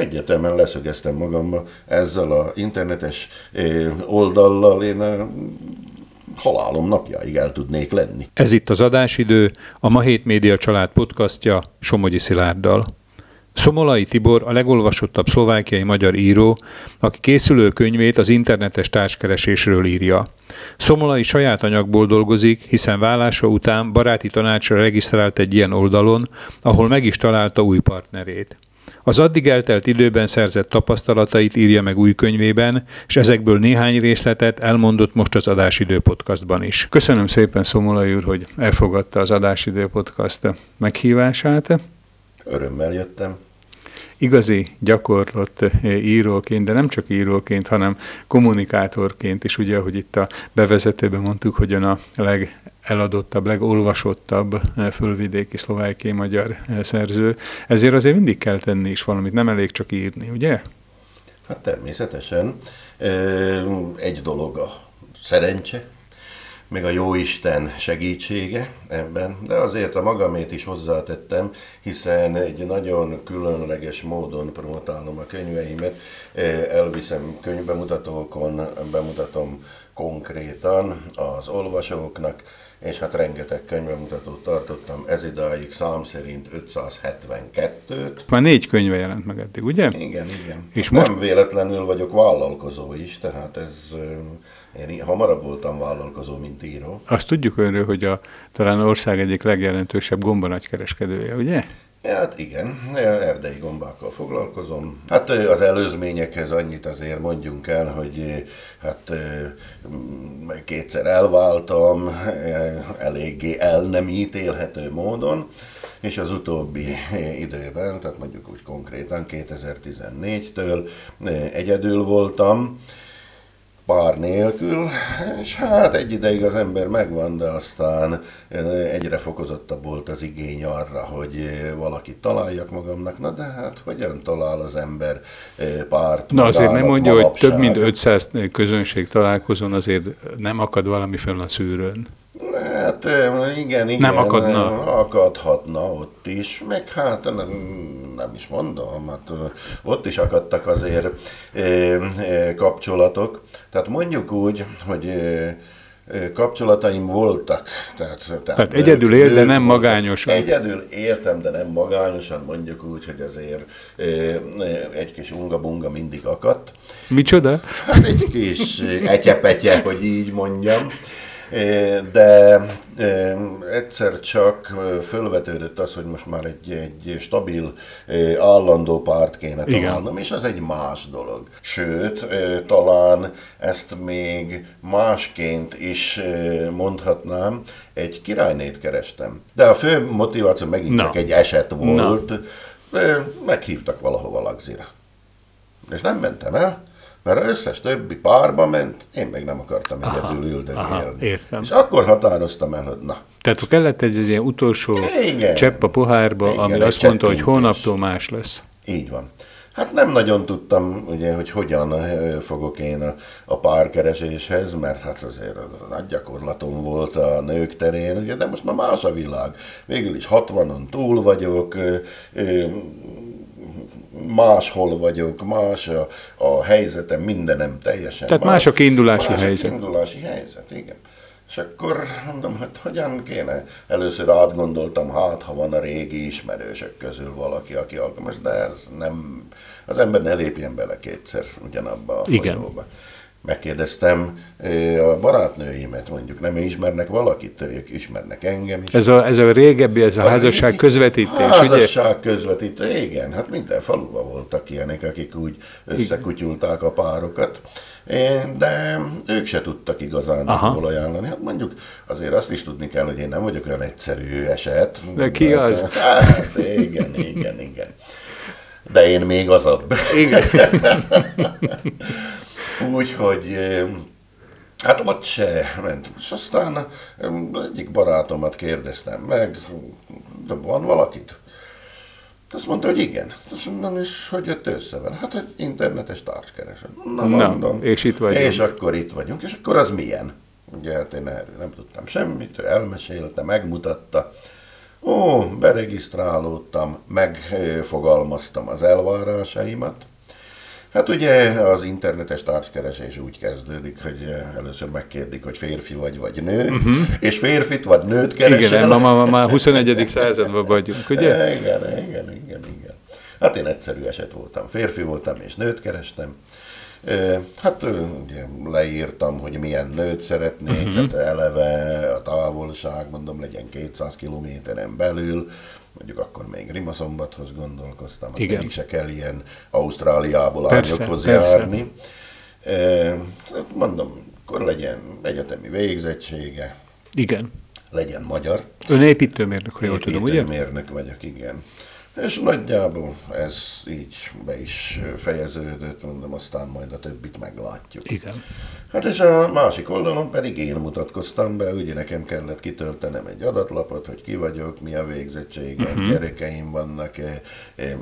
Egyetemen leszögeztem magamba ezzel a internetes oldallal, én halálom napjáig el tudnék lenni. Ez itt az adásidő, a Ma Hét Média Család podcastja Somogyi Szilárddal. Szomolai Tibor a legolvasottabb szlovákiai magyar író, aki készülő könyvét az internetes társkeresésről írja. Szomolai saját anyagból dolgozik, hiszen vállása után baráti tanácsra regisztrált egy ilyen oldalon, ahol meg is találta új partnerét. Az addig eltelt időben szerzett tapasztalatait írja meg új könyvében, és ezekből néhány részletet elmondott most az Adásidő podcastban is. Köszönöm szépen Szomolai úr, hogy elfogadta az Adásidő podcast meghívását. Örömmel jöttem igazi gyakorlott íróként, de nem csak íróként, hanem kommunikátorként is, ugye, hogy itt a bevezetőben mondtuk, hogy a legeladottabb, legolvasottabb fölvidéki szlovákiai magyar szerző. Ezért azért mindig kell tenni is valamit, nem elég csak írni, ugye? Hát természetesen. Egy dolog a szerencse, meg a Jóisten segítsége ebben, de azért a magamét is hozzátettem, hiszen egy nagyon különleges módon promotálom a könyveimet, elviszem könyvbemutatókon, bemutatom konkrétan az olvasóknak, és hát rengeteg könyvemutatót tartottam, ez idáig szám szerint 572-t. Már négy könyve jelent meg eddig, ugye? Igen, igen. És hát most... Nem véletlenül vagyok vállalkozó is, tehát ez én hamarabb voltam vállalkozó, mint író. Azt tudjuk önről, hogy a talán ország egyik legjelentősebb gombanagykereskedője, ugye? Hát igen, erdei gombákkal foglalkozom. Hát az előzményekhez annyit azért mondjunk el, hogy hát kétszer elváltam, eléggé el nem ítélhető módon, és az utóbbi időben, tehát mondjuk úgy konkrétan 2014-től egyedül voltam, pár nélkül, és hát egy ideig az ember megvan, de aztán egyre fokozottabb volt az igény arra, hogy valakit találjak magamnak, na de hát hogyan talál az ember párt? Na azért nem mondja, hogy több mint 500 közönség találkozón azért nem akad valami fel a szűrőn. Hát igen, igen. Nem akadna? Akadhatna ott is, meg hát nem, nem is mondom, hát ott is akadtak azért kapcsolatok. Tehát mondjuk úgy, hogy kapcsolataim voltak. Tehát, tehát, tehát egyedül él, de nem magányosan. Egyedül értem, de nem magányosan, mondjuk úgy, hogy azért egy kis unga-bunga mindig akadt. Micsoda? Hát egy kis etyepetje, hogy így mondjam de egyszer csak fölvetődött az, hogy most már egy, egy stabil, állandó párt kéne találnom, és az egy más dolog. Sőt, talán ezt még másként is mondhatnám, egy királynét kerestem. De a fő motiváció megint no. csak egy eset volt, no. meghívtak valahova Lagzira. És nem mentem el, mert az összes többi párba ment, én meg nem akartam egyedül üldögélni. Értem. És akkor határoztam el, hogy na. Tehát kellett egy, egy ilyen utolsó Igen. csepp a pohárba, Igen, ami azt mondta, hogy holnaptól más lesz. Így van. Hát nem nagyon tudtam, ugye, hogy hogyan fogok én a, a párkereséshez, mert hát azért nagy gyakorlatom volt a nők terén, ugye, de most már más a világ. Végül is 60-on túl vagyok, máshol vagyok, más a, a helyzetem, mindenem teljesen Tehát más, a kiindulási más helyzet. a kiindulási helyzet, igen. És akkor mondom, hogy hogyan kéne. Először átgondoltam, hát ha van a régi ismerősök közül valaki, aki alkalmas, de ez nem, az ember ne lépjen bele kétszer ugyanabba a Igen. folyóba megkérdeztem a barátnőimet, mondjuk nem ismernek valakit, ők ismernek engem is. Ez a, ez a régebbi, ez a, a házasság közvetítés, házasság ugye? Házasság közvetítés, igen, hát minden faluban voltak ilyenek, akik úgy összekutyulták a párokat, de ők se tudtak igazán hol ajánlani. Hát mondjuk azért azt is tudni kell, hogy én nem vagyok olyan egyszerű eset. De ki de, az? Hát igen, igen, igen. De én még azabb. Igen. Úgyhogy hát ott se ment. És aztán egyik barátomat kérdeztem meg, de van valakit? Azt mondta, hogy igen. Azt mondom, és hogy jött össze vele? Hát, hogy internetes társkereső. Na, Na mondom. és itt vagyunk. És akkor itt vagyunk. És akkor az milyen? Ugye hát én erről nem tudtam semmit, ő elmesélte, megmutatta. Ó, beregisztrálódtam, megfogalmaztam az elvárásaimat. Hát ugye az internetes társkeresés úgy kezdődik, hogy először megkérdik, hogy férfi vagy, vagy nő, uh-huh. és férfit vagy nőt keresel. Igen, ma, ma, ma 21. században vagyunk, ugye? Igen, igen, igen, igen. Hát én egyszerű eset voltam. Férfi voltam és nőt kerestem. Hát ugye leírtam, hogy milyen nőt szeretnék, uh-huh. hát eleve a távolság, mondom, legyen 200 kilométeren belül, mondjuk akkor még Rimaszombathoz gondolkoztam, Igen. se kell ilyen Ausztráliából árnyokhoz járni. Hát mondom, akkor legyen egyetemi végzettsége. Igen. Legyen magyar. Ön építőmérnök, ha jól tudom, ugye? Építőmérnök vagyok, igen. És nagyjából ez így be is fejeződött, mondom, aztán majd a többit meglátjuk. Igen. Hát és a másik oldalon pedig én mutatkoztam be, ugye nekem kellett kitöltenem egy adatlapot, hogy ki vagyok, mi a végzettségem, uh-huh. gyerekeim vannak, -e,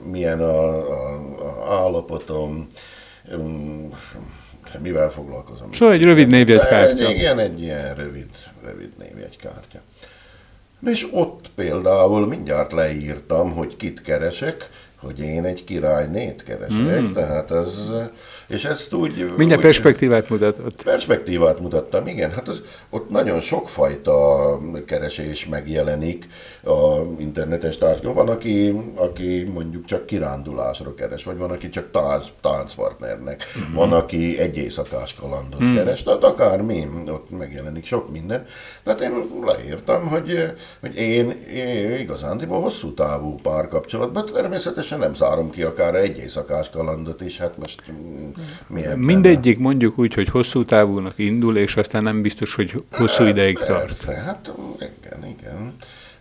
milyen a, a, a állapotom, um, mivel foglalkozom. Szóval egy rövid névjegykártya. Igen, egy ilyen rövid, rövid névjegykártya. És ott például mindjárt leírtam, hogy kit keresek, hogy én egy királynét keresek, mm. tehát ez, és ezt úgy... Úgy, perspektívát mutatott. Perspektívát mutattam, igen, hát az, ott nagyon sokfajta keresés megjelenik a internetes társadalom. Van, aki, aki mondjuk csak kirándulásra keres, vagy van, aki csak tánc, táncpartnernek, mm. van, aki egy éjszakás kalandot mm. keres, tehát akármi, ott megjelenik sok minden. Tehát én leírtam, hogy, hogy én, én igazándiból hosszú távú párkapcsolatban természetesen természetesen nem zárom ki akár egy éjszakás kalandot is, hát most milyen Mindegyik mondjuk úgy, hogy hosszú távúnak indul, és aztán nem biztos, hogy hosszú ideig Persze, tart. hát igen, igen.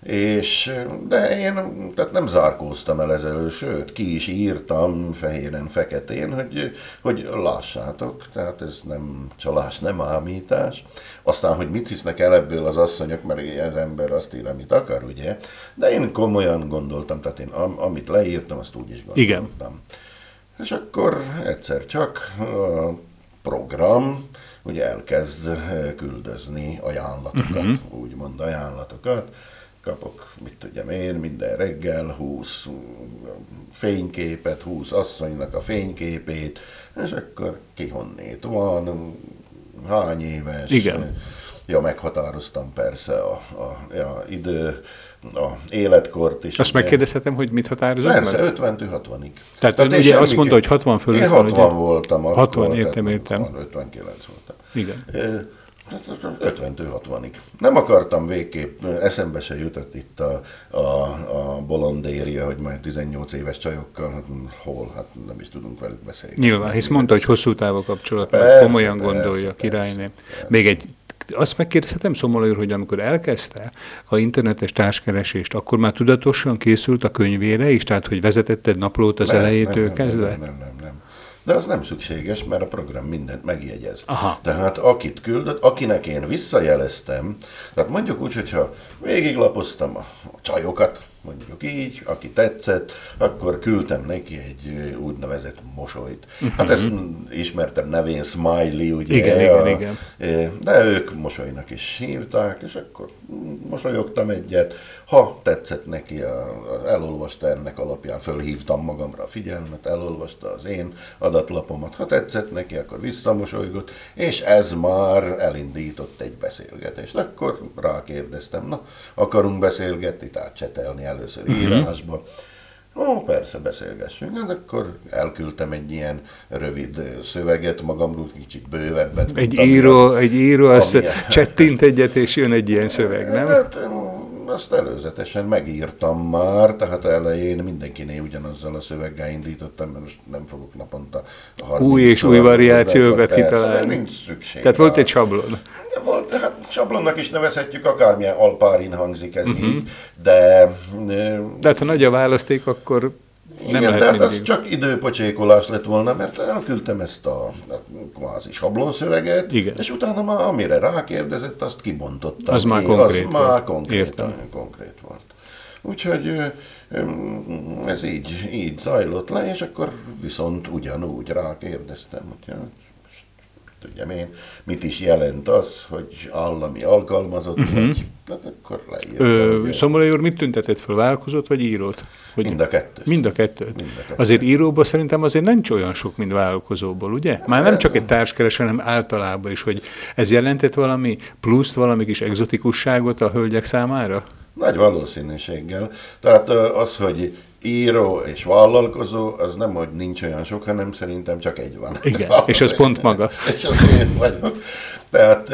És, de én tehát nem zárkóztam el ezelő, sőt, ki is írtam fehéren, feketén, hogy, hogy lássátok, tehát ez nem csalás, nem ámítás. Aztán, hogy mit hisznek el ebből az asszonyok, mert az ember azt ír, amit akar, ugye? De én komolyan gondoltam, tehát én amit leírtam, azt úgy is gondoltam. Igen. És akkor egyszer csak a program ugye elkezd küldözni ajánlatokat, uh-huh. úgymond ajánlatokat, kapok, mit tudjam én, minden reggel 20 fényképet, 20 asszonynak a fényképét, és akkor ki honnét van, hány éves. Igen. Ja, meghatároztam persze a, a, a idő, a életkort is. Azt ugye. megkérdezhetem, hogy mit határozott Persze, 50 60-ig. Tehát, tehát ön ugye azt mondta, hogy 60 fölött Én 60 van, ugye? voltam 60, értem, értem. 59 voltam. Igen. 50-től 60-ig. Nem akartam végképp, eszembe se jutott itt a, a, a bolondéria, hogy majd 18 éves csajokkal, hát hol, hát nem is tudunk velük beszélni. Nyilván, hisz mondta, hogy hosszú távú kapcsolat, persze, komolyan persze, gondolja királyné. Még egy azt megkérdezhetem Szomolai úr, hogy amikor elkezdte a internetes társkeresést, akkor már tudatosan készült a könyvére is, tehát hogy vezetette egy naplót az nem, elejétől nem, kezdve? Nem, nem, nem, nem. De az nem szükséges, mert a program mindent megjegyez. Aha. Tehát akit küldött, akinek én visszajeleztem, tehát mondjuk úgy, hogyha végiglapoztam a csajokat, mondjuk így, aki tetszett, akkor küldtem neki egy úgynevezett mosolyt. Uh-huh. Hát ezt ismertem nevén Smiley, ugye? Igen, a, igen, igen. De ők mosolynak is hívták, és akkor mosolyogtam egyet. Ha tetszett neki, a, elolvasta ennek alapján, fölhívtam magamra a figyelmet, elolvasta az én adatlapomat. Ha tetszett neki, akkor visszamosolygott, és ez már elindított egy beszélgetést. Akkor rákérdeztem, na, akarunk beszélgetni, tehát csetelni először uh-huh. írásba. Ó, persze, beszélgessünk. Hát akkor elküldtem egy ilyen rövid szöveget magamról, kicsit bővebbet. Egy író, az, egy író, az csettint egyet, és jön egy ilyen szöveg, nem? Hát, azt előzetesen megírtam már, tehát elején mindenkinél ugyanazzal a szöveggel indítottam, mert most nem fogok naponta 30 Új és új variációkat kitalálni. Nincs szükség. Tehát volt egy sablon. Volt, hát sablonnak is nevezhetjük, akármilyen alpárin hangzik ez uh-huh. így, de... De hát ha nagy a választék, akkor nem Igen, tehát mindig. az csak időpocsékolás lett volna, mert elküldtem ezt a, kvázi sablonszöveget, Igen. és utána már amire rákérdezett, azt kibontottam. Az már konkrét az volt. már konkrét, konkrét volt. Úgyhogy ez így, így zajlott le, és akkor viszont ugyanúgy rákérdeztem, hogy tudjam én, mit is jelent az, hogy állami alkalmazott uh-huh. vagy, hát akkor leírtam. Szomorai úr mit tüntetett fel, vállalkozót vagy írót? Hogy mind a kettőt. Mind a kettőt. Mind a kettőt. Azért íróból szerintem azért nem olyan sok, mint vállalkozóból, ugye? Már nem csak egy társkereső, hanem általában is, hogy ez jelentett valami pluszt, valami kis egzotikusságot a hölgyek számára? Nagy valószínűséggel. Tehát az, hogy író és vállalkozó, az nem, hogy nincs olyan sok, hanem szerintem csak egy van. Igen, és ez pont maga. és az én vagyok. Tehát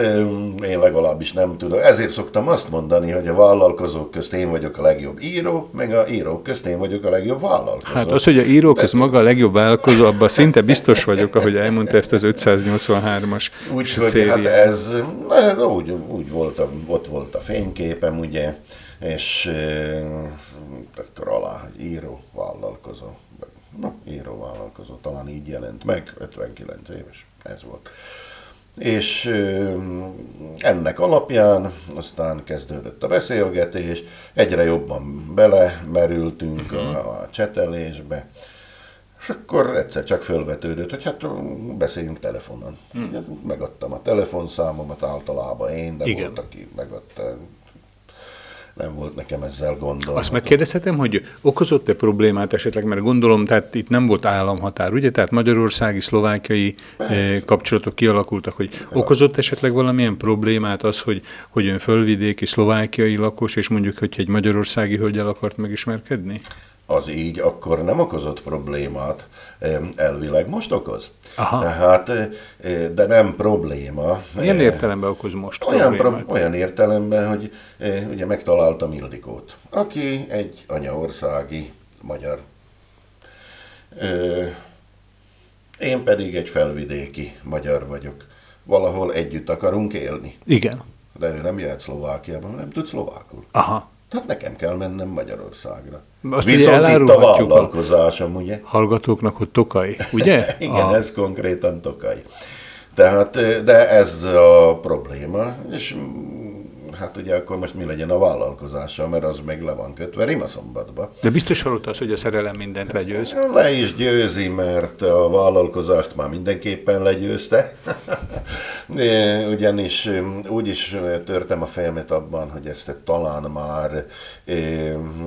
én legalábbis nem tudom. Ezért szoktam azt mondani, hogy a vállalkozók közt én vagyok a legjobb író, meg a írók közt én vagyok a legjobb vállalkozó. Hát az, hogy a író közt maga a legjobb vállalkozó, abban szinte biztos vagyok, ahogy elmondta ezt az 583-as Úgyhogy hát ez úgy, úgy volt, a, ott volt a fényképem, ugye, és akkor alá, hogy író, vállalkozó, na, író, vállalkozó, talán így jelent meg, 59 éves, ez volt. És ennek alapján aztán kezdődött a beszélgetés, egyre jobban belemerültünk uh-huh. a, a csetelésbe, és akkor egyszer csak fölvetődött, hogy hát beszéljünk telefonon. Hmm. Megadtam a telefonszámomat általában én, de Igen. volt, aki megadta nem volt nekem ezzel gondom. Azt megkérdezhetem, hogy okozott-e problémát esetleg, mert gondolom, tehát itt nem volt államhatár, ugye? Tehát magyarországi, szlovákiai eh, kapcsolatok kialakultak, hogy okozott esetleg valamilyen problémát az, hogy, hogy ön fölvidéki, szlovákiai lakos, és mondjuk, hogy egy magyarországi hölgyel akart megismerkedni? Az így akkor nem okozott problémát, elvileg most okoz. Aha. Tehát, de nem probléma. Milyen értelemben okoz most olyan, problémát? olyan értelemben, hogy ugye megtaláltam Ildikót, aki egy anyaországi magyar. Én pedig egy felvidéki magyar vagyok. Valahol együtt akarunk élni. Igen. De ő nem jöhet Szlovákiában, nem tud szlovákul. Aha. Tehát nekem kell mennem Magyarországra. Azt Viszont itt a vállalkozásom, ugye? Hallgatóknak, hogy Tokaj, ugye? Igen, a... ez konkrétan Tokaj. Tehát, de ez a probléma, és hát ugye akkor most mi legyen a vállalkozása, mert az meg le van kötve Rimaszombatba. De biztos hallott az, hogy a szerelem mindent legyőz? Le is győzi, mert a vállalkozást már mindenképpen legyőzte. Ugyanis úgy is törtem a fejemet abban, hogy ezt talán már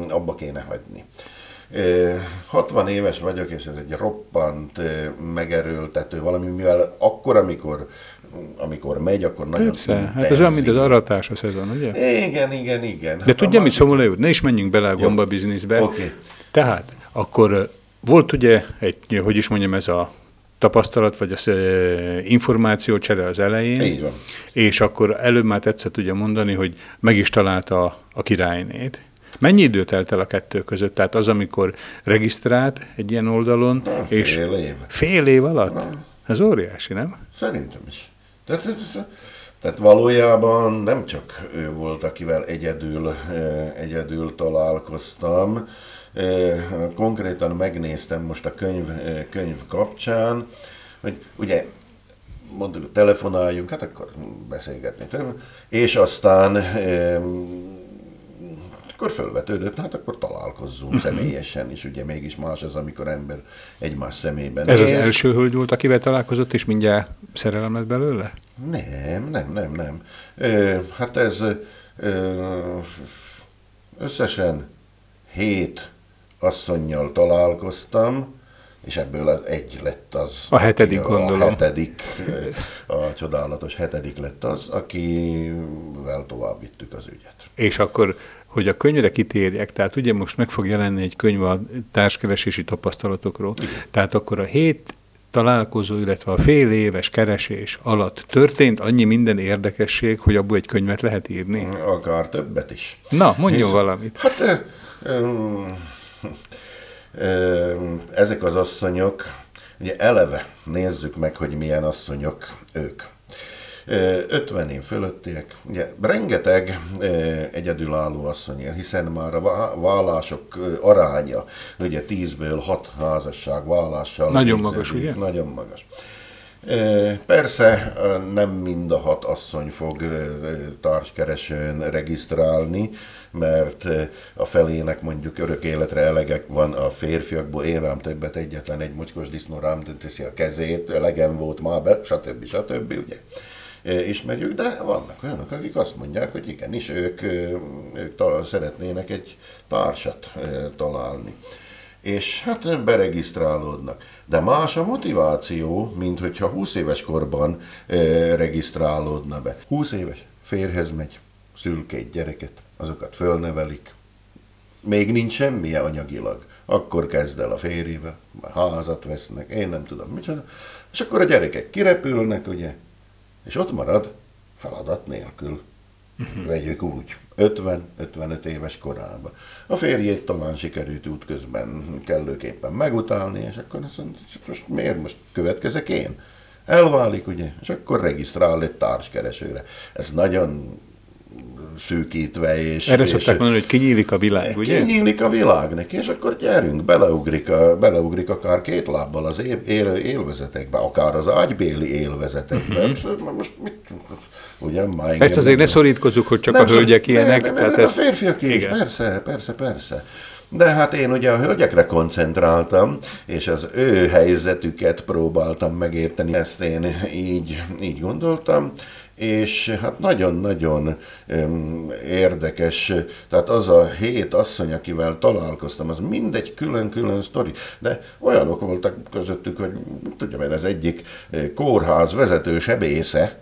abba kéne hagyni. 60 éves vagyok, és ez egy roppant megerőltető valami, mivel akkor, amikor amikor megy, akkor nagyon Persze, hát ez olyan, mint az aratás a szezon, ugye? Igen, igen, igen. De hát tudja, mit Szomolai úr? Ne is menjünk bele a gomba bizniszbe. Okay. Tehát, akkor volt ugye egy, hogy is mondjam, ez a tapasztalat, vagy az információcsere az elején. Így van. És akkor előbb már tetszett tudja mondani, hogy meg is találta a, a királynét. Mennyi idő telt el a kettő között? Tehát az, amikor regisztrált egy ilyen oldalon, Na, fél és év. fél év alatt? Na. Ez óriási, nem? Szerintem is. Tehát, tehát valójában nem csak ő volt, akivel egyedül, egyedül találkoztam. Konkrétan megnéztem most a könyv, könyv kapcsán, hogy ugye mondjuk telefonáljunk, hát akkor beszélgetni. És aztán akkor fölvetődött, hát akkor találkozzunk uh-huh. személyesen is, ugye mégis más az, amikor ember egymás szemében Ez ész. az első hölgy volt, akivel találkozott, és mindjárt szerelem lett belőle? Nem, nem, nem, nem. Ö, hát ez ö, összesen hét asszonynal találkoztam, és ebből az egy lett az. A hetedik a, gondolom. A hetedik, a csodálatos hetedik lett az, akivel tovább vittük az ügyet. És akkor hogy a könyvre kitérjek, tehát ugye most meg fog jelenni egy könyv a társkeresési tapasztalatokról, Igen. tehát akkor a hét találkozó, illetve a fél éves keresés alatt történt annyi minden érdekesség, hogy abból egy könyvet lehet írni? Akár többet is. Na, mondjon Hisz, valamit. Hát ö, ö, ö, ezek az asszonyok, ugye eleve nézzük meg, hogy milyen asszonyok ők. 50 év fölöttiek, ugye rengeteg egyedülálló asszony él, hiszen már a vállások aránya, ugye 10-ből 6 házasság vállással. Nagyon magas, ugye? Nagyon magas. Persze nem mind a hat asszony fog társkeresőn regisztrálni, mert a felének mondjuk örök életre elegek van a férfiakból, én rám többet egyetlen egy mocskos disznó rám teszi a kezét, elegem volt már be, stb. stb. ugye ismerjük, de vannak olyanok, akik azt mondják, hogy igenis ők, ők talán szeretnének egy társat találni. És hát beregisztrálódnak. De más a motiváció, mint hogyha 20 éves korban regisztrálódna be. 20 éves, férhez megy, szül két gyereket, azokat fölnevelik. Még nincs semmilyen anyagilag. Akkor kezd el a férjével, házat vesznek, én nem tudom micsoda. És akkor a gyerekek kirepülnek, ugye, és ott marad feladat nélkül. Uh-huh. Vegyük úgy, 50-55 éves korában. A férjét talán sikerült útközben kellőképpen megutálni, és akkor azt mondja, most miért most következek én? Elválik, ugye, és akkor regisztrál egy társkeresőre. Ez nagyon szűkítve. És, Erre és szokták mondani, hogy kinyílik a világ, ugye? Kinyílik a világ neki, és akkor gyerünk, beleugrik, a, beleugrik akár két lábbal az él, él, élvezetekbe, akár az ágybéli élvezetekbe. Uh-huh. Most mit, ugye, már Ezt azért ne szorítkozzuk, hogy csak nem, a hölgyek ilyenek. Nem, tehát nem, ezt... a férfiak is, Igen. persze, persze, persze. De hát én ugye a hölgyekre koncentráltam, és az ő helyzetüket próbáltam megérteni, ezt én így, így gondoltam, és hát nagyon-nagyon érdekes, tehát az a hét asszony, akivel találkoztam, az mindegy külön-külön sztori, de olyanok voltak közöttük, hogy tudjam én, az egyik eh, kórház vezető sebésze,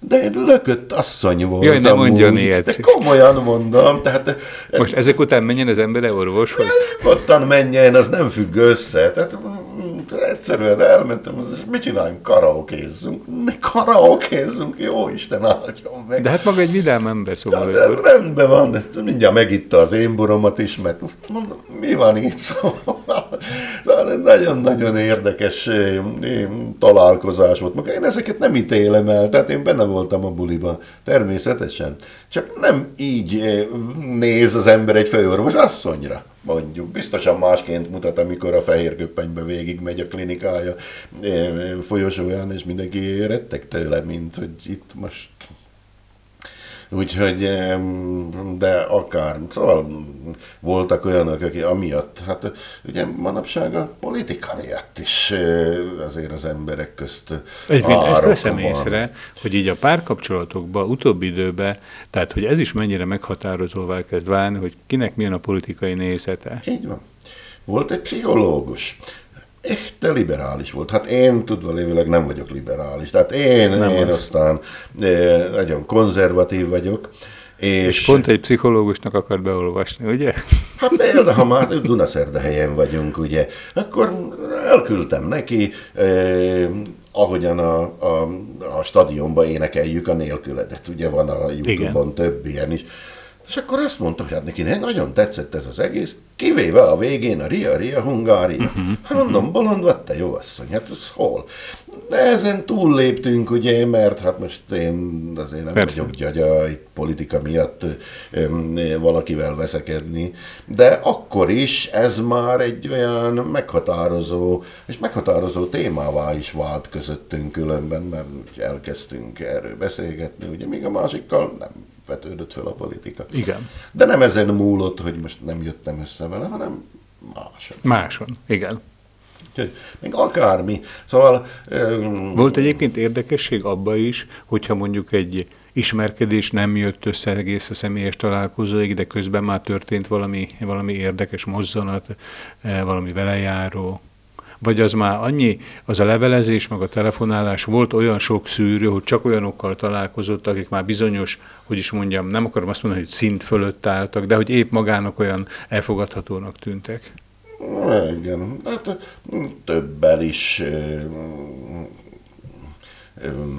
de én lökött asszony voltam. Jaj, ne mondjon ilyet. De komolyan mondom. Tehát, eh, Most ezek után menjen az ember orvoshoz? Ottan menjen, az nem függ össze. Tehát egyszerűen elmentem, és mit csináljunk? Karaokézzunk. Ne karaokézzunk, jó Isten áldjon meg. De hát maga egy vidám ember, szóval. Az ez rendben van, mindjárt megitta az én boromat is, mert mondom, mi van itt? Szóval nagyon-nagyon érdekes találkozás volt. Én ezeket nem ítélem el, tehát én benne voltam a buliban, természetesen. Csak nem így néz az ember egy főorvos asszonyra mondjuk. Biztosan másként mutat, amikor a fehér köppenybe végig megy a klinikája folyosóján, és mindenki rettek tőle, mint hogy itt most Úgyhogy, de akár, szóval voltak olyanok, akik amiatt, hát ugye manapság a politika miatt is azért az emberek közt Egyébként ezt veszem van. észre, hogy így a párkapcsolatokban utóbbi időben, tehát hogy ez is mennyire meghatározóvá kezd válni, hogy kinek milyen a politikai nézete. Így van. Volt egy pszichológus, echte liberális volt. Hát én tudva lévileg nem vagyok liberális. Tehát én, nem én aztán eh, nagyon konzervatív vagyok. És, és pont egy pszichológusnak akar beolvasni, ugye? Hát például, ha már Dunaszerdahelyen vagyunk, ugye, akkor elküldtem neki, eh, ahogyan a, a, a stadionba énekeljük a nélküledet. Ugye van a Youtube-on több ilyen is. És akkor azt mondta, hogy hát neki nagyon tetszett ez az egész, kivéve a végén a Ria, Ria, Hungária. Uh-huh. Hát mondom, bolond vagy, te jó asszony, hát ez hol? De ezen túlléptünk, ugye, mert hát most én azért nem Persze. vagyok gyagya itt politika miatt öm, valakivel veszekedni, de akkor is ez már egy olyan meghatározó, és meghatározó témává is vált közöttünk különben, mert elkezdtünk erről beszélgetni, ugye, míg a másikkal nem vetődött föl a politika. Igen. De nem ezen múlott, hogy most nem jöttem össze vele, hanem máson. Máson, igen. Úgyhogy még akármi. Szóval... Volt egyébként érdekesség abba is, hogyha mondjuk egy ismerkedés nem jött össze egész a személyes találkozóig, de közben már történt valami, valami érdekes mozzanat, valami velejáró, vagy az már annyi, az a levelezés, meg a telefonálás volt olyan sok szűrő, hogy csak olyanokkal találkozott, akik már bizonyos, hogy is mondjam, nem akarom azt mondani, hogy szint fölött álltak, de hogy épp magának olyan elfogadhatónak tűntek. Igen, hát többel is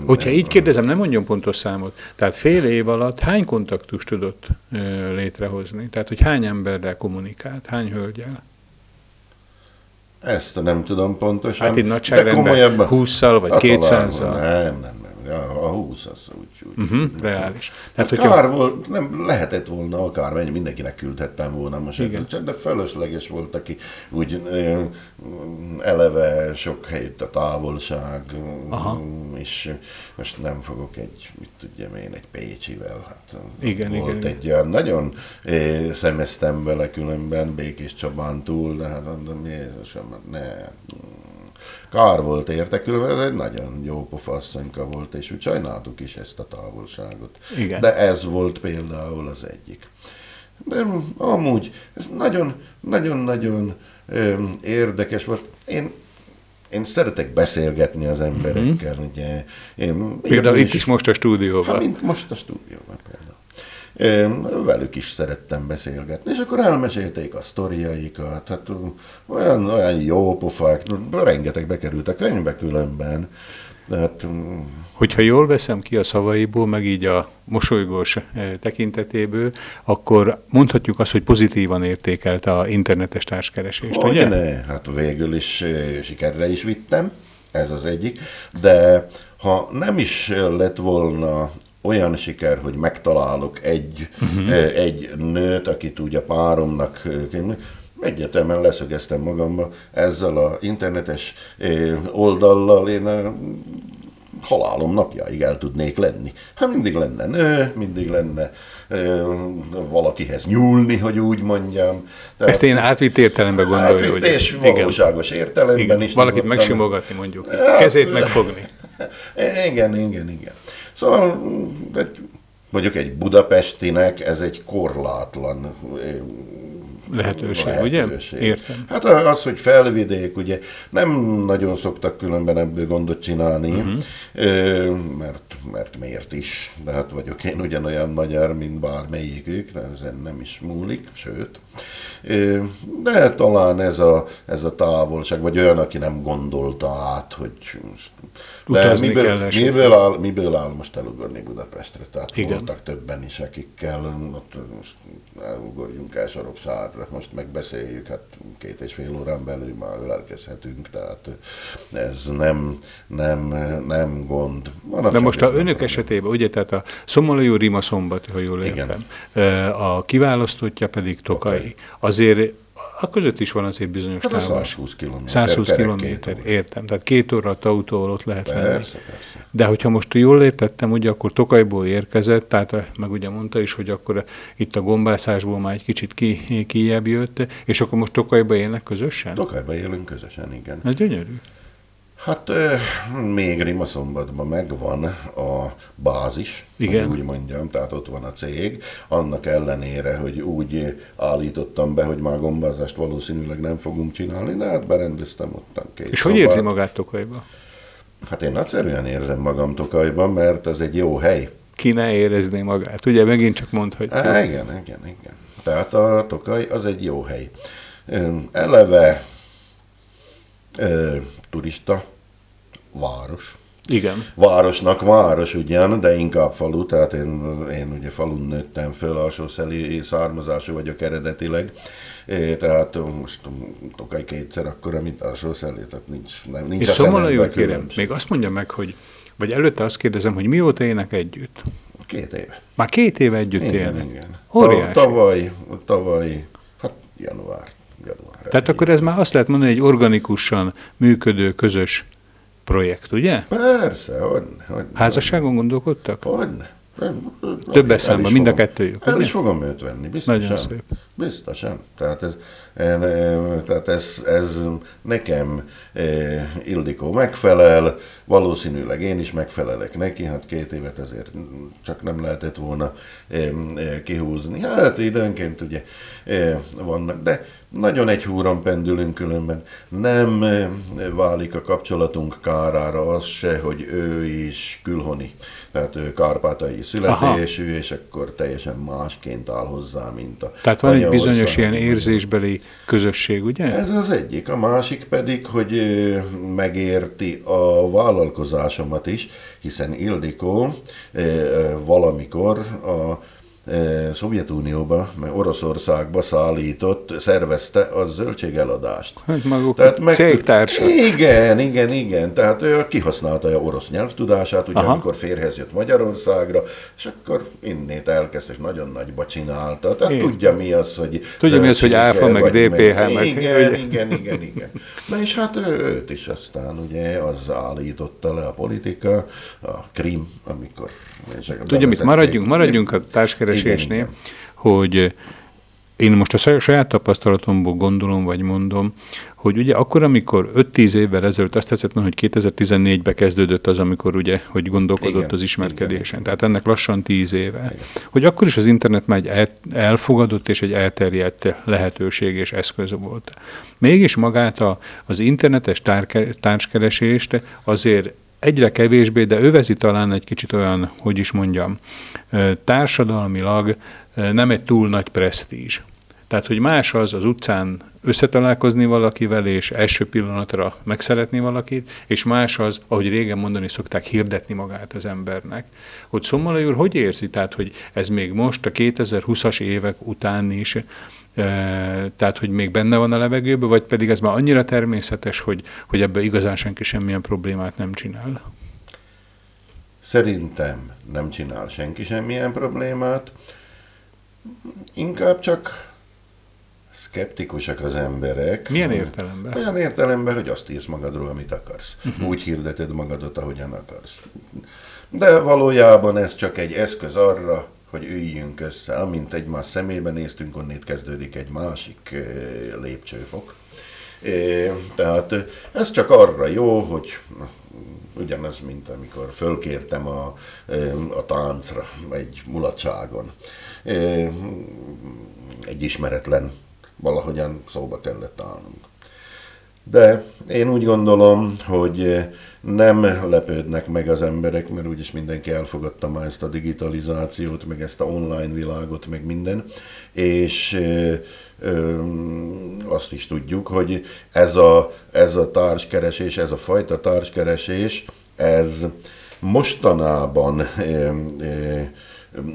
Hogyha így kérdezem, nem mondjon pontos számot. Tehát fél év alatt hány kontaktust tudott létrehozni? Tehát, hogy hány emberrel kommunikált, hány hölgyel? Ezt nem tudom pontosan. Hát itt nagyságrendben 20-szal vagy 200-zal? Nem, nem, nem. A 20 20 az úgy, úgy Uh-huh, reális. Hát Tehát, hogyha, kár volt, nem lehetett volna akármennyi, mindenkinek küldhettem volna most, Igen. csak de fölösleges volt, aki úgy eleve sok helyütt a távolság, Aha. és most nem fogok egy, mit tudjam én, egy Pécsivel, hát Igen, volt igen, egy olyan, nagyon ö, szemeztem vele különben Békés Csabán túl, de hát mondom, Jézusom, hát ne, Kár volt érte, különben ez egy nagyon jó pofa asszonyka volt, és úgy sajnáltuk is ezt a távolságot. Igen. De ez volt például az egyik. De amúgy ez nagyon, nagyon-nagyon öm, érdekes volt. Én, én szeretek beszélgetni az emberekkel, uh-huh. ugye. Én például itt is most a stúdióban. Hát, mint most a stúdióban például. Velük is szerettem beszélgetni, és akkor elmesélték a sztoriaikat, hát olyan, olyan jó pofák, rengeteg bekerült a könyvbe különben. Hát, Hogyha jól veszem ki a szavaiból, meg így a mosolygós eh, tekintetéből, akkor mondhatjuk azt, hogy pozitívan értékelte a internetes társkeresést, hogy ugye? ne, hát végül is eh, sikerre is vittem, ez az egyik, de ha nem is lett volna olyan siker, hogy megtalálok egy, uh-huh. egy nőt, akit úgy a páromnak eh, egyetemen leszögeztem magamba ezzel a internetes eh, oldallal, én halálom napjáig el tudnék lenni. Hát mindig lenne nő, mindig lenne ö, valakihez nyúlni, hogy úgy mondjam. Tehát, Ezt én átvitt értelemben gondolja, hát, hogy és valóságos értelemben igen, is. valakit megsimogatni mondjuk, Hát, kezét megfogni. Igen, igen, igen. Szóval egy, mondjuk egy budapestinek ez egy korlátlan ö, Lehetőség, ugye? Értem. Hát az, hogy felvidék, ugye nem nagyon szoktak különben ebből gondot csinálni, uh-huh. mert, mert miért is, de hát vagyok én ugyanolyan magyar, mint bármelyikük, de ezen nem is múlik, sőt. Ö, De talán ez a, ez a távolság, vagy olyan, aki nem gondolta át, hogy most... De Utazni miből, kell esetleg. miből, áll, miből áll most elugorni Budapestre? Tehát Igen. Igen. voltak többen is, akikkel ott most elugorjunk el Soroksárra, most megbeszéljük, hát két és fél órán belül már ölelkezhetünk, tehát ez nem, nem, nem gond. Manapság De most a önök gond. esetében, ugye, tehát a Szomorú Rima Szombat, ha jól Igen. értem, ö, a kiválasztottja pedig Tokai. Azért a között is van azért bizonyos Hát távolság. 120 kilométer. 120 kerek kilométer, két óra. értem. Tehát két óra autóval ott lehet lenni. Persze, persze. De hogyha most jól értettem, ugye akkor Tokajból érkezett, tehát a- meg ugye mondta is, hogy akkor itt a gombászásból már egy kicsit ki, kijebb jött, és akkor most Tokajba élnek közösen? Tokajban élünk közösen, igen. Ez gyönyörű. Hát még Rimaszombatban megvan a bázis, Igen. hogy úgy mondjam, tehát ott van a cég. Annak ellenére, hogy úgy állítottam be, hogy már gombázást valószínűleg nem fogunk csinálni, de hát berendeztem ottan két És hogy szobát. érzi magát Tokajba? Hát én nagyszerűen érzem magam Tokajban, mert ez egy jó hely. Ki ne érezné magát? Ugye megint csak mond, hogy Á, igen, igen, igen. Tehát a Tokaj az egy jó hely. Eleve turista város. igen. Városnak város ugyan, de inkább falu, tehát én, én ugye falun nőttem föl, alsószeli származású vagyok eredetileg, É, tehát most Tokaj kétszer akkora, mint alsószeli, tehát nincs, nem, nincs És a úr, kérem, még azt mondja meg, hogy, vagy előtte azt kérdezem, hogy mióta élnek együtt? Két éve. Már két éve együtt Igen, élnek. igen. Óriási. Ta- Tavaly, tavaly, hát január. január Tehát akkor ez már azt lehet mondani, egy organikusan működő közös projekt, ugye? Persze, hogy, hogy Házasságon gondolkodtak? Hogyne. Több El eszemben, is mind a kettőjük, El ugye? is fogom őt venni, biztosan. Nagyon szép. Biztosan. Tehát ez, én, eh, tehát ez, ez nekem eh, Ildikó megfelel, valószínűleg én is megfelelek neki, hát két évet ezért csak nem lehetett volna eh, eh, kihúzni. Hát időnként ugye eh, vannak, de nagyon egy húron pendülünk különben. Nem eh, válik a kapcsolatunk kárára az se, hogy ő is külhoni. Tehát ő kárpátai születésű, és akkor teljesen másként áll hozzá, mint a Tehát van egy anyaország. bizonyos ilyen érzésbeli közösség, ugye? Ez az egyik. A másik pedig, hogy megérti a vállalkozásomat is, hiszen Ildikó valamikor a Szovjetunióba, meg Oroszországba szállított, szervezte a zöldségeladást. Hát maguk Tehát meg, cégtársak. Igen, igen, igen. Tehát ő kihasználta a orosz nyelvtudását, ugye Aha. amikor férhez jött Magyarországra, és akkor innét elkezdte, és nagyon nagyba csinálta. Tehát Én. tudja mi az, hogy... Tudja mi az, hogy ÁFA, meg DPH, meg... meg igen, igen, igen, igen. Na és hát őt is aztán ugye az állította le a politika, a Krim, amikor... Tudja mit, maradjunk, maradjunk a társkeresésnél, igen, igen. hogy én most a saját tapasztalatomból gondolom, vagy mondom, hogy ugye akkor, amikor 5-10 évvel ezelőtt azt tetszett hogy 2014-ben kezdődött az, amikor ugye, hogy gondolkodott igen, az ismerkedésen. Igen. Tehát ennek lassan 10 éve. Igen. Hogy akkor is az internet már egy elfogadott és egy elterjedt lehetőség és eszköz volt. Mégis magát a, az internetes társkeresést azért egyre kevésbé, de övezi talán egy kicsit olyan, hogy is mondjam, társadalmilag nem egy túl nagy presztízs. Tehát, hogy más az az utcán összetalálkozni valakivel, és első pillanatra megszeretni valakit, és más az, ahogy régen mondani szokták, hirdetni magát az embernek. Hogy Szommalai úr hogy érzi, tehát, hogy ez még most a 2020-as évek után is, tehát, hogy még benne van a levegőben, vagy pedig ez már annyira természetes, hogy, hogy ebben igazán senki semmilyen problémát nem csinál? Szerintem nem csinál senki semmilyen problémát, inkább csak szkeptikusak az emberek. Milyen értelemben? Olyan értelemben, hogy azt írsz magadról, amit akarsz. Uh-huh. Úgy hirdeted magadat, ahogyan akarsz. De valójában ez csak egy eszköz arra, hogy üljünk össze. Amint egymás szemébe néztünk, onnét kezdődik egy másik eh, lépcsőfok. É, tehát ez csak arra jó, hogy ugyanez, mint amikor fölkértem a, a táncra egy mulatságon. Egy ismeretlen valahogyan szóba kellett állnunk. De én úgy gondolom, hogy nem lepődnek meg az emberek, mert úgyis mindenki elfogadta már ezt a digitalizációt, meg ezt a online világot, meg minden, és ö, ö, azt is tudjuk, hogy ez a, ez a társkeresés, ez a fajta társkeresés, ez mostanában ö, ö,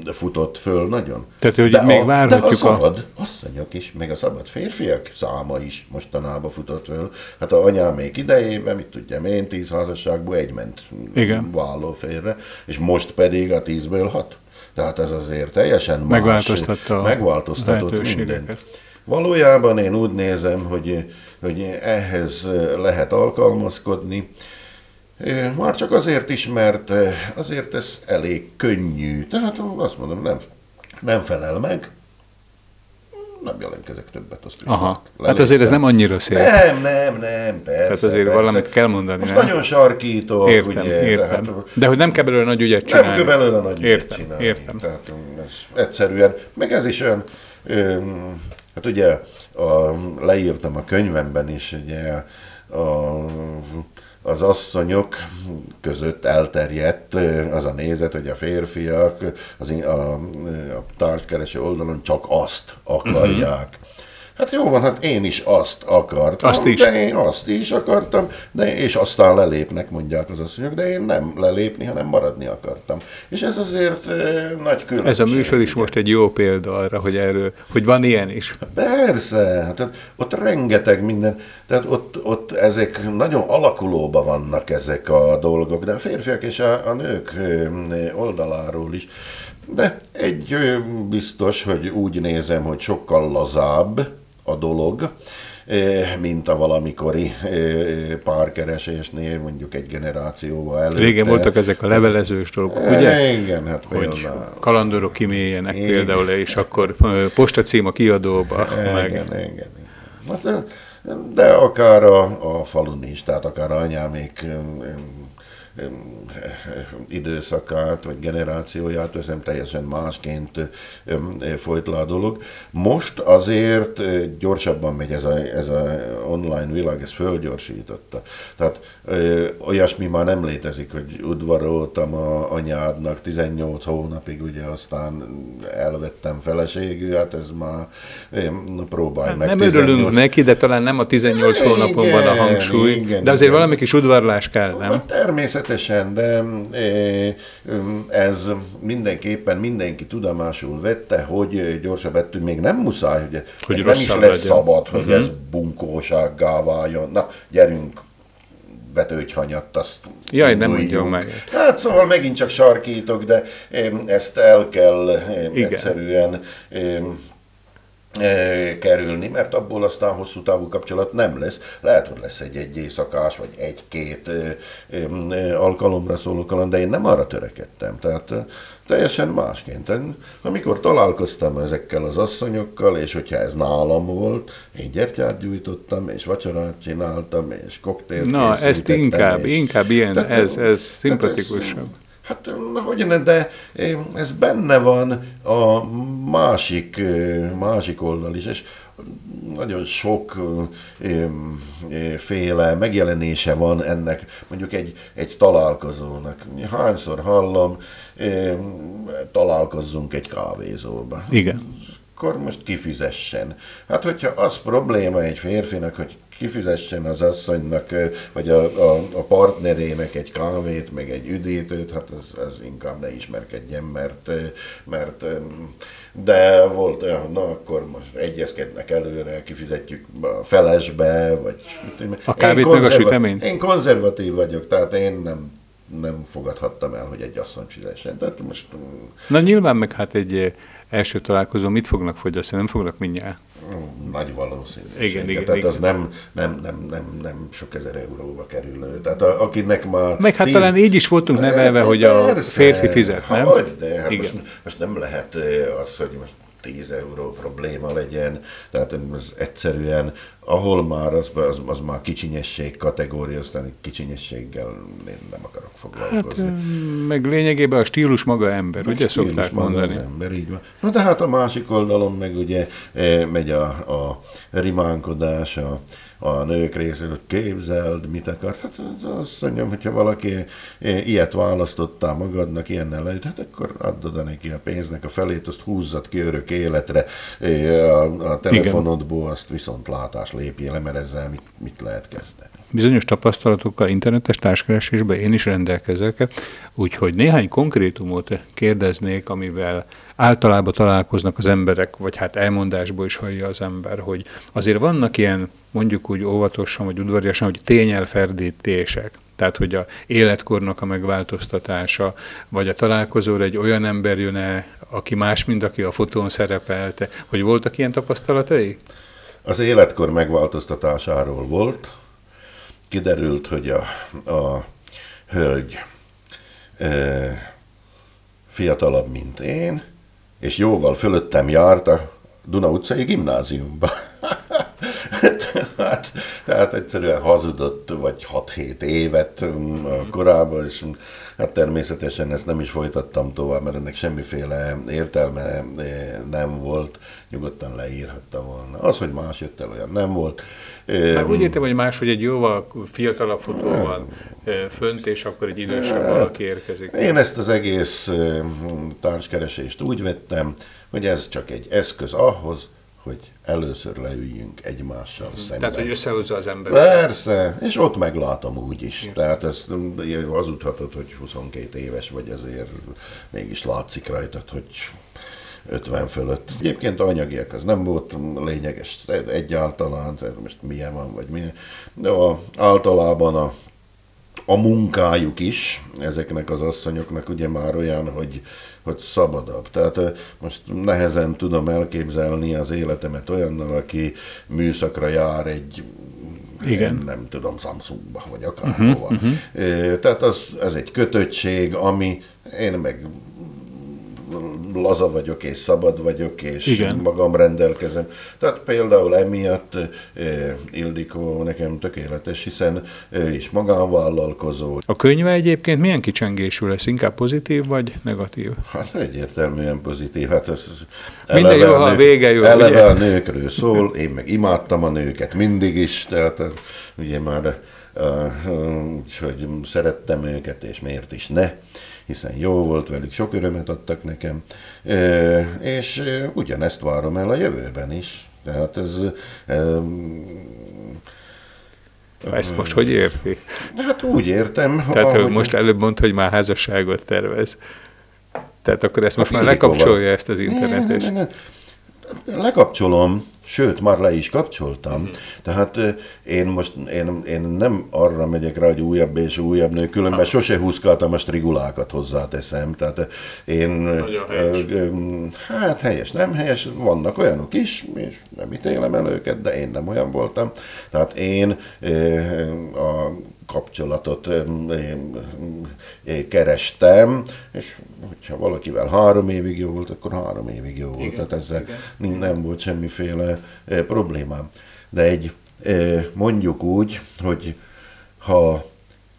futott föl nagyon. Tehát, hogy de még a, várhatjuk de a szabad a... asszonyok is, meg a szabad férfiak száma is mostanában futott föl. Hát a anyámék idejében, mit tudjam én, tíz házasságból egy ment Igen. vállóférre, és most pedig a tízből hat. Tehát ez azért teljesen más. Megváltoztatta megváltoztatott mindent. Valójában én úgy nézem, hogy, hogy ehhez lehet alkalmazkodni, már csak azért is, mert azért ez elég könnyű. Tehát azt mondom, nem, nem felel meg, nem jelentkezek többet. Azt Aha, hát azért ez nem annyira szép. Nem, nem, nem, persze. Tehát azért persze. valamit kell mondani. Most nem? nagyon sarkítok, értem, ugye. Értem. Tehát, De hogy nem kell belőle nagy ügyet csinálni. Nem kell belőle nagy ügyet értem, csinálni. Értem. Tehát ez egyszerűen, meg ez is olyan, hát ugye a, leírtam a könyvemben is, ugye a az asszonyok között elterjedt az a nézet, hogy a férfiak az, a, a társkereső oldalon csak azt akarják. Uh-huh. Hát jó van, hát én is azt akartam. Azt is. De én azt is akartam, de és aztán lelépnek, mondják az asszonyok, de én nem lelépni, hanem maradni akartam. És ez azért e, nagy különbség. Ez a műsor is most egy jó példa arra, hogy erről, hogy van ilyen is. Persze, hát ott rengeteg minden, tehát ott, ott ezek nagyon alakulóban vannak ezek a dolgok, de a férfiak és a, a nők oldaláról is. De egy biztos, hogy úgy nézem, hogy sokkal lazább, a dolog, eh, mint a valamikori eh, párkeresésnél, mondjuk egy generációval előtte. Régen voltak ezek a levelezős dolgok, ugye? Eh, igen, hát hogy kalandorok kiméljenek igen. például, és akkor postacím a kiadóba. Igen, meg. igen, igen. Hát, de akár a, a falun is, tehát akár a anyámék időszakát, vagy generációját veszem, teljesen másként folyt le a dolog. Most azért gyorsabban megy ez a, ez a online világ, ez fölgyorsította. Tehát olyasmi már nem létezik, hogy udvaroltam a anyádnak 18 hónapig, ugye aztán elvettem feleségű, hát ez már próbálj hát meg. Nem 18... örülünk neki, de talán nem a 18 hónapon van a hangsúly, igen, de azért igen. valami kis udvarlás kell, nem? Hát természetesen természetesen, de ez mindenképpen mindenki tudomásul vette, hogy gyorsabb ettünk még nem muszáj, hogy, hogy nem is lesz legyen. szabad, hogy uh-huh. ez bunkósággá váljon. Na, gyerünk, betőgyhanyat, azt Jaj, nem mondjam meg. Hát szóval megint csak sarkítok, de ezt el kell Igen. egyszerűen kerülni, mert abból aztán hosszú távú kapcsolat nem lesz. Lehet, hogy lesz egy egy éjszakás, vagy egy-két alkalomra szóló kaland, de én nem arra törekedtem. Tehát teljesen másként. Amikor találkoztam ezekkel az asszonyokkal, és hogyha ez nálam volt, én gyertyát gyújtottam, és vacsorát csináltam, és koktélt Na, ezt inkább, és, inkább ilyen, tehát, ez, ez szimpatikusabb. Hát, hogy ne, de ez benne van a másik, másik oldal is, és nagyon sok féle megjelenése van ennek, mondjuk egy, egy találkozónak. Hányszor hallom, találkozzunk egy kávézóba. Igen. Akkor most kifizessen. Hát, hogyha az probléma egy férfinak, hogy kifizessen az asszonynak, vagy a, a, a partnerének egy kávét, meg egy üdítőt, hát ez, ez inkább ne ismerkedjen, mert, mert de volt olyan, na akkor most egyezkednek előre, kifizetjük a felesbe, vagy... A kávét meg a süteményt? Én konzervatív vagyok, tehát én nem nem fogadhattam el, hogy egy asszony fizessen. Tehát most... Na nyilván meg hát egy első találkozó mit fognak fogyasztani? Nem fognak mindjárt? Nagy valószínűség. Igen, igen, Tehát igen. az nem, nem, nem, nem, nem sok ezer euróba kerül. Tehát a, akinek már... Meg hát tíz... talán így is voltunk nevelve, hogy a férfi fizet, nem? Hogy, de hát. Most, most nem lehet az, hogy most 10 euró probléma legyen, tehát ez egyszerűen, ahol már az, az, az már kicsinyesség kategória, aztán kicsinyességgel én nem akarok foglalkozni. Hát, meg lényegében a stílus maga ember, meg ugye szokták mondani? Az ember, így van. Na de hát a másik oldalon meg ugye megy a, a rimánkodás, a, a nők részéről, hogy képzeld, mit akarsz. Hát azt mondjam, hogyha valaki ilyet választottál magadnak, ilyennel lejött, hát akkor add oda neki a pénznek a felét, azt húzzad ki örök életre a, a telefonodból, azt viszont látás lépjél le, mert ezzel mit, mit lehet kezdeni. Bizonyos tapasztalatokkal internetes társkeresésben én is rendelkezek, úgyhogy néhány konkrétumot kérdeznék, amivel általában találkoznak az emberek, vagy hát elmondásból is hallja az ember, hogy azért vannak ilyen, mondjuk úgy óvatosan, vagy udvariasan, hogy tényelferdítések. Tehát, hogy a életkornak a megváltoztatása, vagy a találkozóra egy olyan ember jön el, aki más, mint aki a fotón szerepelte. Hogy voltak ilyen tapasztalatai? Az életkor megváltoztatásáról volt. Kiderült, hogy a, a hölgy e, fiatalabb, mint én, és jóval fölöttem járt a Duna utcai gimnáziumba. tehát, tehát egyszerűen hazudott, vagy 6-7 évet um, korábban, és hát természetesen ezt nem is folytattam tovább, mert ennek semmiféle értelme eh, nem volt, nyugodtan leírhatta volna. Az, hogy más jött el, olyan nem volt. Már úgy értem, hogy más, hogy egy jóval fiatalabb fotó van fönt, és akkor egy idősebb valaki érkezik. Én ezt az egész társkeresést úgy vettem, hogy ez csak egy eszköz ahhoz, hogy először leüljünk egymással uh-huh. szemben. Tehát, hogy összehozza az ember. Persze, és ott meglátom úgy is. Ja. Tehát ezt hazudhatod, hogy 22 éves vagy, ezért mégis látszik rajtad, hogy 50 fölött. Egyébként anyagiak az nem volt lényeges egyáltalán, tehát most milyen van, vagy milyen. De a, általában a, a munkájuk is ezeknek az asszonyoknak ugye már olyan, hogy, hogy szabadabb. Tehát most nehezen tudom elképzelni az életemet olyannal, aki műszakra jár egy igen. nem tudom, Samsungba, vagy akárhova. Uh-huh, uh-huh. Tehát az, ez egy kötöttség, ami én meg laza vagyok, és szabad vagyok, és Igen. magam rendelkezem. Tehát például emiatt eh, Ildikó nekem tökéletes, hiszen ő is magánvállalkozó. A könyve egyébként milyen kicsengésű lesz? Inkább pozitív vagy negatív? Hát egyértelműen pozitív. Hát ez, ez Minden jó, ha a vége jó. Eleve ugye? a nőkről szól, én meg imádtam a nőket mindig is, tehát ugye már úgyhogy szerettem őket, és miért is ne hiszen jó volt velük, sok örömet adtak nekem, és ugyanezt várom el a jövőben is. Tehát ez Ezt most hogy érti? Hát úgy értem. Tehát ahogy... most előbb mondta, hogy már házasságot tervez. Tehát akkor ezt most már lekapcsolja ezt az. Ne, ne, ne, ne. Lekapcsolom, Sőt, már le is kapcsoltam. Uh-huh. Tehát én most én, én nem arra megyek rá, hogy újabb és újabb nő, különben uh-huh. sose húzkáltam a strigulákat hozzáteszem. Tehát én... helyes. Hát helyes, nem helyes, vannak olyanok is, és nem ítélem el őket, de én nem olyan voltam. Tehát én a kapcsolatot kerestem, és hogyha valakivel három évig jó volt, akkor három évig jó volt. Igen, Tehát ezzel igen. nem volt semmiféle problémám. De egy, mondjuk úgy, hogy ha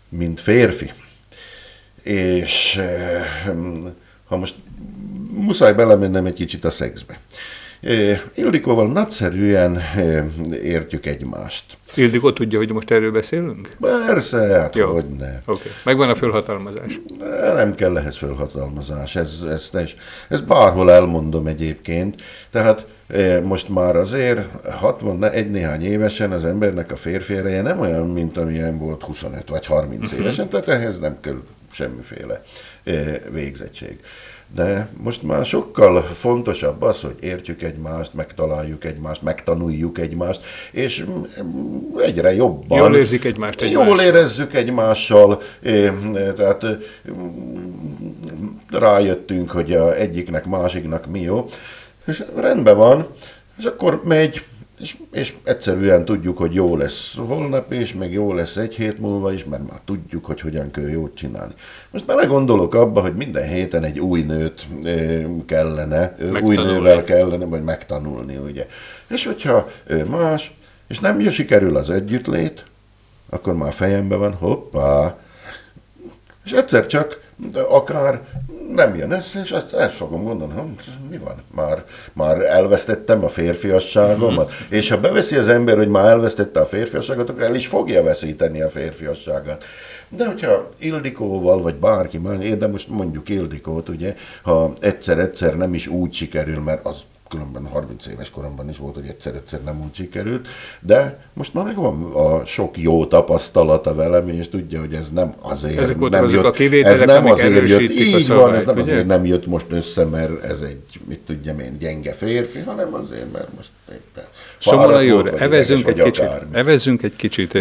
mint férfi, és ha most muszáj belemennem egy kicsit a szexbe. Ildikóval nagyszerűen értjük egymást. Ildikó tudja, hogy most erről beszélünk? Persze, hát Jó. hogy ne. Okay. Megvan a fölhatalmazás? Nem kell ehhez fölhatalmazás, ez, ez, ez, ez bárhol elmondom egyébként. Tehát most már azért 61 néhány évesen az embernek a férfi ereje nem olyan, mint amilyen volt 25 vagy 30 uh-huh. évesen, tehát ehhez nem kell semmiféle végzettség. De most már sokkal fontosabb az, hogy értsük egymást, megtaláljuk egymást, megtanuljuk egymást, és egyre jobban... Jól érzik egymást egymással. Jól érezzük egymással, tehát rájöttünk, hogy a egyiknek, másiknak mi jó, és rendben van, és akkor megy, és, és egyszerűen tudjuk, hogy jó lesz holnap is, meg jó lesz egy hét múlva is, mert már tudjuk, hogy hogyan kell jót csinálni. Most belegondolok abba, hogy minden héten egy új nőt kellene, új nővel kellene, vagy megtanulni, ugye. És hogyha ő más, és nem sikerül az együttlét, akkor már fejemben van, hoppá, és egyszer csak de akár nem jön össze, és ezt, ezt fogom gondolni, hogy mi van, már, már elvesztettem a férfiasságomat, mm-hmm. és ha beveszi az ember, hogy már elvesztette a férfiasságot, akkor el is fogja veszíteni a férfiasságát. De hogyha Ildikóval, vagy bárki más, de most mondjuk Ildikót, ugye, ha egyszer-egyszer nem is úgy sikerül, mert az különben 30 éves koromban is volt, hogy egyszer-egyszer nem úgy sikerült, de most már megvan a sok jó tapasztalata velem, és tudja, hogy ez nem azért Ezek nem jött, a kivételek, ez nem azért jött, így van, ez nem ugye? azért nem jött most össze, mert ez egy, mit tudjam én, gyenge férfi, hanem azért, mert most éppen Somolai úr, evezünk egy, kicsit, evezzünk egy kicsit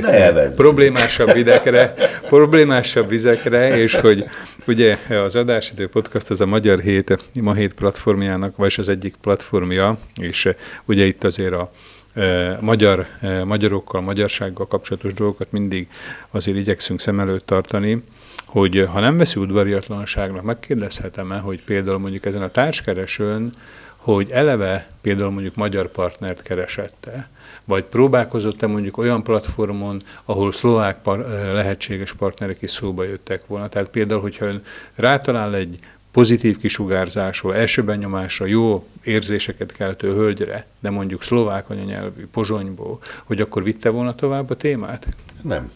problémásabb videkre, problémásabb vizekre, és hogy ugye az Adásidő Podcast az a Magyar Hét, Ma Hét platformjának, vagy az egyik platformja, és ugye itt azért a e, magyar, e, magyarokkal, magyarsággal kapcsolatos dolgokat mindig azért igyekszünk szem előtt tartani, hogy ha nem veszi udvariatlanságnak, megkérdezhetem-e, hogy például mondjuk ezen a társkeresőn hogy eleve például mondjuk magyar partnert keresette, vagy próbálkozott-e mondjuk olyan platformon, ahol szlovák par- lehetséges partnerek is szóba jöttek volna. Tehát például, hogyha ön rátalál egy pozitív kisugárzásról, első benyomásra, jó érzéseket keltő hölgyre, de mondjuk szlovák anyanyelvű, pozsonyból, hogy akkor vitte volna tovább a témát? Nem.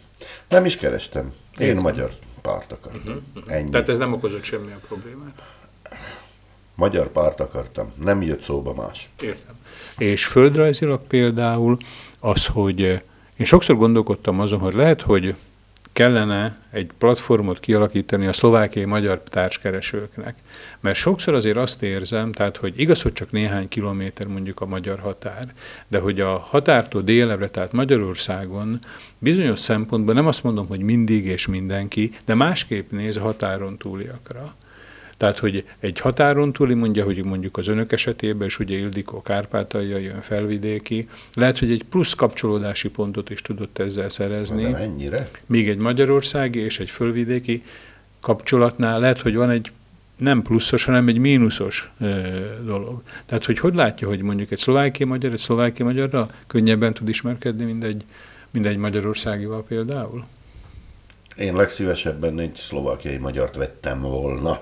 Nem is kerestem. Én Én magyar párt akartam. Uh-huh, uh-huh. Ennyi. Tehát ez nem okozott semmilyen problémát? magyar párt akartam, nem jött szóba más. Értem. És földrajzilag például az, hogy eh, én sokszor gondolkodtam azon, hogy lehet, hogy kellene egy platformot kialakítani a szlovákiai magyar társkeresőknek. Mert sokszor azért azt érzem, tehát hogy igaz, hogy csak néhány kilométer mondjuk a magyar határ, de hogy a határtól délebbre, tehát Magyarországon bizonyos szempontból nem azt mondom, hogy mindig és mindenki, de másképp néz a határon túliakra. Tehát, hogy egy határon túli mondja, hogy mondjuk az önök esetében, és ugye Ildikó Kárpátalja jön felvidéki, lehet, hogy egy plusz kapcsolódási pontot is tudott ezzel szerezni. Nem ennyire? Míg egy magyarországi és egy fölvidéki kapcsolatnál lehet, hogy van egy nem pluszos, hanem egy mínuszos e, dolog. Tehát, hogy hogy látja, hogy mondjuk egy szlováki magyar, egy szlováki magyarra könnyebben tud ismerkedni, mint egy, mint egy magyarországival például? Én legszívesebben egy szlovákiai magyart vettem volna.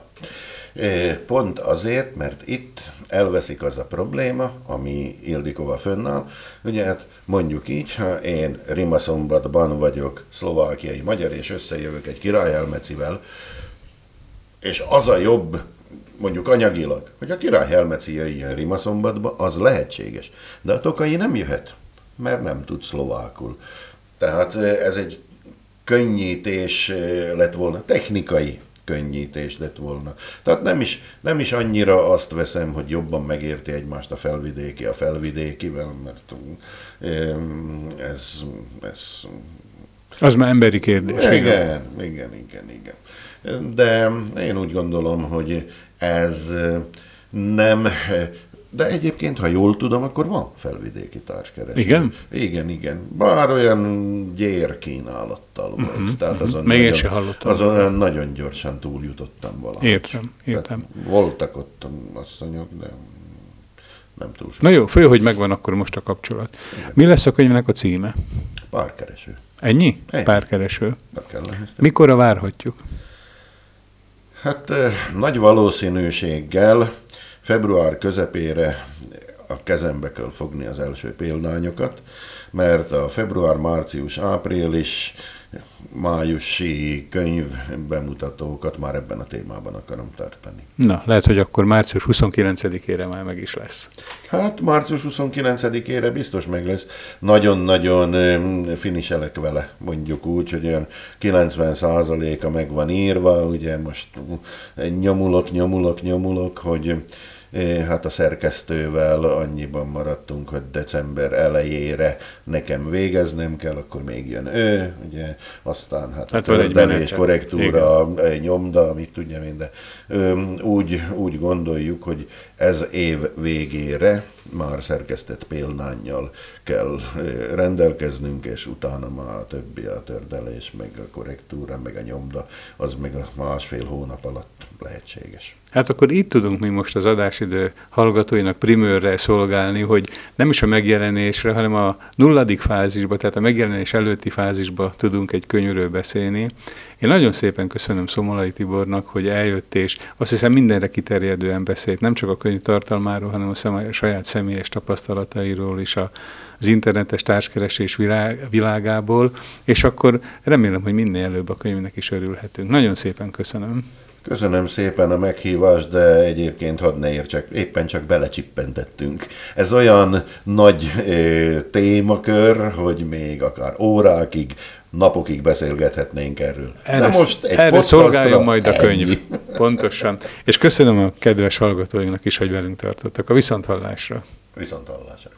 Pont azért, mert itt elveszik az a probléma, ami Ildikova fönnáll. Ugye hát mondjuk így, ha én Rimaszombatban vagyok szlovákiai magyar, és összejövök egy királyhelmecivel, és az a jobb, mondjuk anyagilag, hogy a királyhelmeci jöjjön Rimaszombatba, az lehetséges. De a tokai nem jöhet, mert nem tud szlovákul. Tehát ez egy könnyítés lett volna, technikai könnyítés lett volna. Tehát nem is, nem is annyira azt veszem, hogy jobban megérti egymást a felvidéki a felvidékivel, mert ez, ez az már emberi kérdés. Igen, igen, igen, igen. igen. De én úgy gondolom, hogy ez nem de egyébként, ha jól tudom, akkor van felvidéki társkereső. Igen? Igen, igen. Bár olyan gyér kínálattal volt. Uh-huh, Tehát azon uh-huh. Még nagyon, én sem hallottam. Azon nagyon gyorsan túljutottam valahogy. Értem, értem. Tehát voltak ott asszonyok, de nem túl sok. Na jó, fő, hogy megvan akkor most a kapcsolat. Igen. Mi lesz a könyvnek a címe? Párkereső. Ennyi? Ennyi. Párkereső. Kell Mikorra várhatjuk? Hát nagy valószínűséggel február közepére a kezembe kell fogni az első példányokat, mert a február, március, április, májusi könyv bemutatókat már ebben a témában akarom tartani. Na, lehet, hogy akkor március 29-ére már meg is lesz. Hát március 29-ére biztos meg lesz. Nagyon-nagyon finiselek vele, mondjuk úgy, hogy olyan 90%-a meg van írva, ugye most nyomulok, nyomulok, nyomulok, hogy Hát a szerkesztővel annyiban maradtunk, hogy december elejére nekem végeznem kell, akkor még jön ő, ugye, aztán hát, hát a tördelés, korrektúra, Igen. nyomda, mit tudja minden. Úgy, úgy gondoljuk, hogy ez év végére már szerkesztett példányjal kell rendelkeznünk, és utána már a többi, a tördelés, meg a korrektúra, meg a nyomda, az meg a másfél hónap alatt lehetséges. Hát akkor itt tudunk mi most az adásidő hallgatóinak primőrre szolgálni, hogy nem is a megjelenésre, hanem a nulladik fázisba, tehát a megjelenés előtti fázisba tudunk egy könyvről beszélni. Én nagyon szépen köszönöm Szomolai Tibornak, hogy eljött, és azt hiszem mindenre kiterjedően beszélt, nem csak a könyv tartalmáról, hanem a saját személyes tapasztalatairól is, a, az internetes társkeresés világából, és akkor remélem, hogy minél előbb a könyvnek is örülhetünk. Nagyon szépen köszönöm. Köszönöm szépen a meghívást, de egyébként hadd ne értsek, éppen csak belecsippentettünk. Ez olyan nagy ö, témakör, hogy még akár órákig, napokig beszélgethetnénk erről. Erre, de most egy erre szolgáljon majd a könyv. Ennyi. Pontosan. És köszönöm a kedves hallgatóinknak is, hogy velünk tartottak. A viszonthallásra. Viszonthallásra.